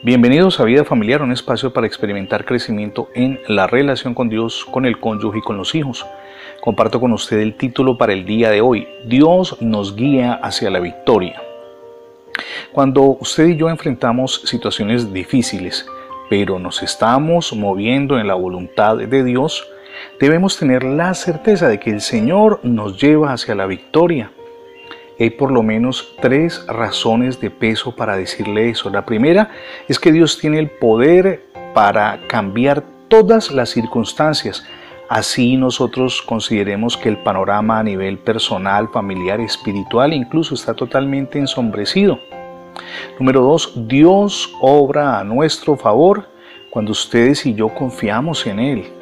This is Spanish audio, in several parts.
Bienvenidos a Vida Familiar, un espacio para experimentar crecimiento en la relación con Dios, con el cónyuge y con los hijos. Comparto con usted el título para el día de hoy. Dios nos guía hacia la victoria. Cuando usted y yo enfrentamos situaciones difíciles, pero nos estamos moviendo en la voluntad de Dios, debemos tener la certeza de que el Señor nos lleva hacia la victoria hay por lo menos tres razones de peso para decirle eso. La primera es que Dios tiene el poder para cambiar todas las circunstancias. Así nosotros consideremos que el panorama a nivel personal, familiar, espiritual incluso está totalmente ensombrecido. Número dos, Dios obra a nuestro favor cuando ustedes y yo confiamos en Él.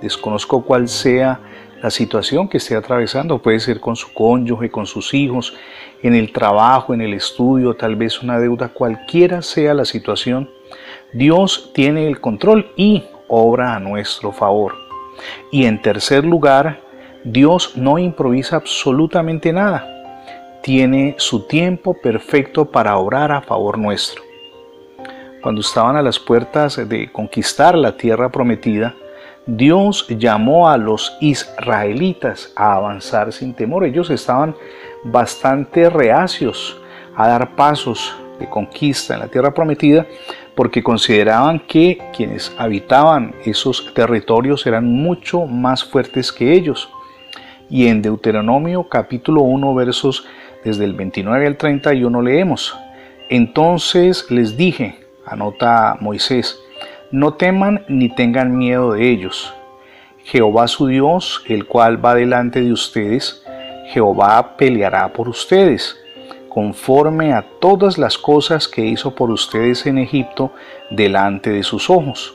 Desconozco cuál sea la situación que esté atravesando, puede ser con su cónyuge, con sus hijos, en el trabajo, en el estudio, tal vez una deuda, cualquiera sea la situación, Dios tiene el control y obra a nuestro favor. Y en tercer lugar, Dios no improvisa absolutamente nada. Tiene su tiempo perfecto para obrar a favor nuestro. Cuando estaban a las puertas de conquistar la tierra prometida, Dios llamó a los israelitas a avanzar sin temor. Ellos estaban bastante reacios a dar pasos de conquista en la tierra prometida porque consideraban que quienes habitaban esos territorios eran mucho más fuertes que ellos. Y en Deuteronomio capítulo 1 versos desde el 29 al 31 leemos, entonces les dije, anota Moisés, no teman ni tengan miedo de ellos. Jehová su Dios, el cual va delante de ustedes, Jehová peleará por ustedes, conforme a todas las cosas que hizo por ustedes en Egipto delante de sus ojos.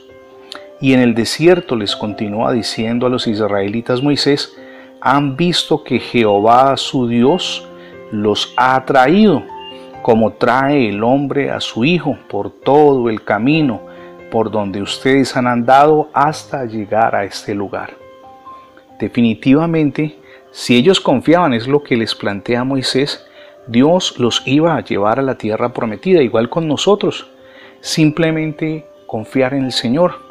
Y en el desierto les continúa diciendo a los israelitas Moisés, han visto que Jehová su Dios los ha traído, como trae el hombre a su hijo por todo el camino por donde ustedes han andado hasta llegar a este lugar. Definitivamente, si ellos confiaban, es lo que les plantea Moisés, Dios los iba a llevar a la tierra prometida, igual con nosotros. Simplemente confiar en el Señor.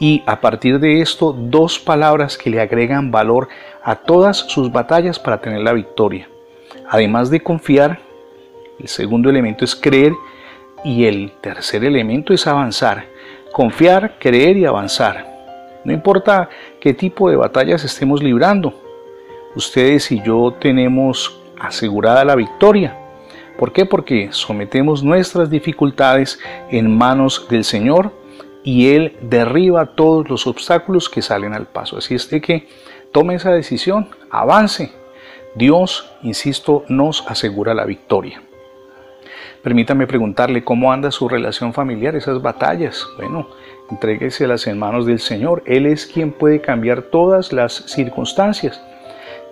Y a partir de esto, dos palabras que le agregan valor a todas sus batallas para tener la victoria. Además de confiar, el segundo elemento es creer y el tercer elemento es avanzar confiar, creer y avanzar. No importa qué tipo de batallas estemos librando, ustedes y yo tenemos asegurada la victoria. ¿Por qué? Porque sometemos nuestras dificultades en manos del Señor y Él derriba todos los obstáculos que salen al paso. Así es de que tome esa decisión, avance. Dios, insisto, nos asegura la victoria. Permítame preguntarle cómo anda su relación familiar, esas batallas. Bueno, entrégueselas en manos del Señor. Él es quien puede cambiar todas las circunstancias,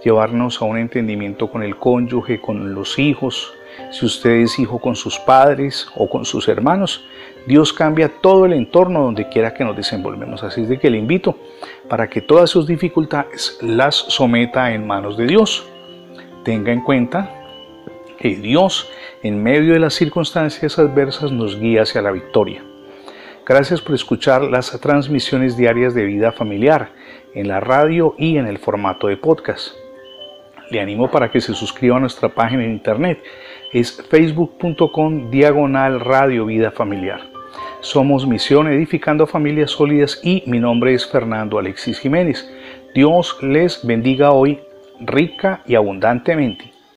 llevarnos a un entendimiento con el cónyuge, con los hijos. Si usted es hijo con sus padres o con sus hermanos, Dios cambia todo el entorno donde quiera que nos desenvolvemos. Así es de que le invito para que todas sus dificultades las someta en manos de Dios. Tenga en cuenta que Dios en medio de las circunstancias adversas nos guía hacia la victoria. Gracias por escuchar las transmisiones diarias de vida familiar en la radio y en el formato de podcast. Le animo para que se suscriba a nuestra página en internet. Es facebook.com diagonal radio vida familiar. Somos Misión Edificando Familias Sólidas y mi nombre es Fernando Alexis Jiménez. Dios les bendiga hoy rica y abundantemente.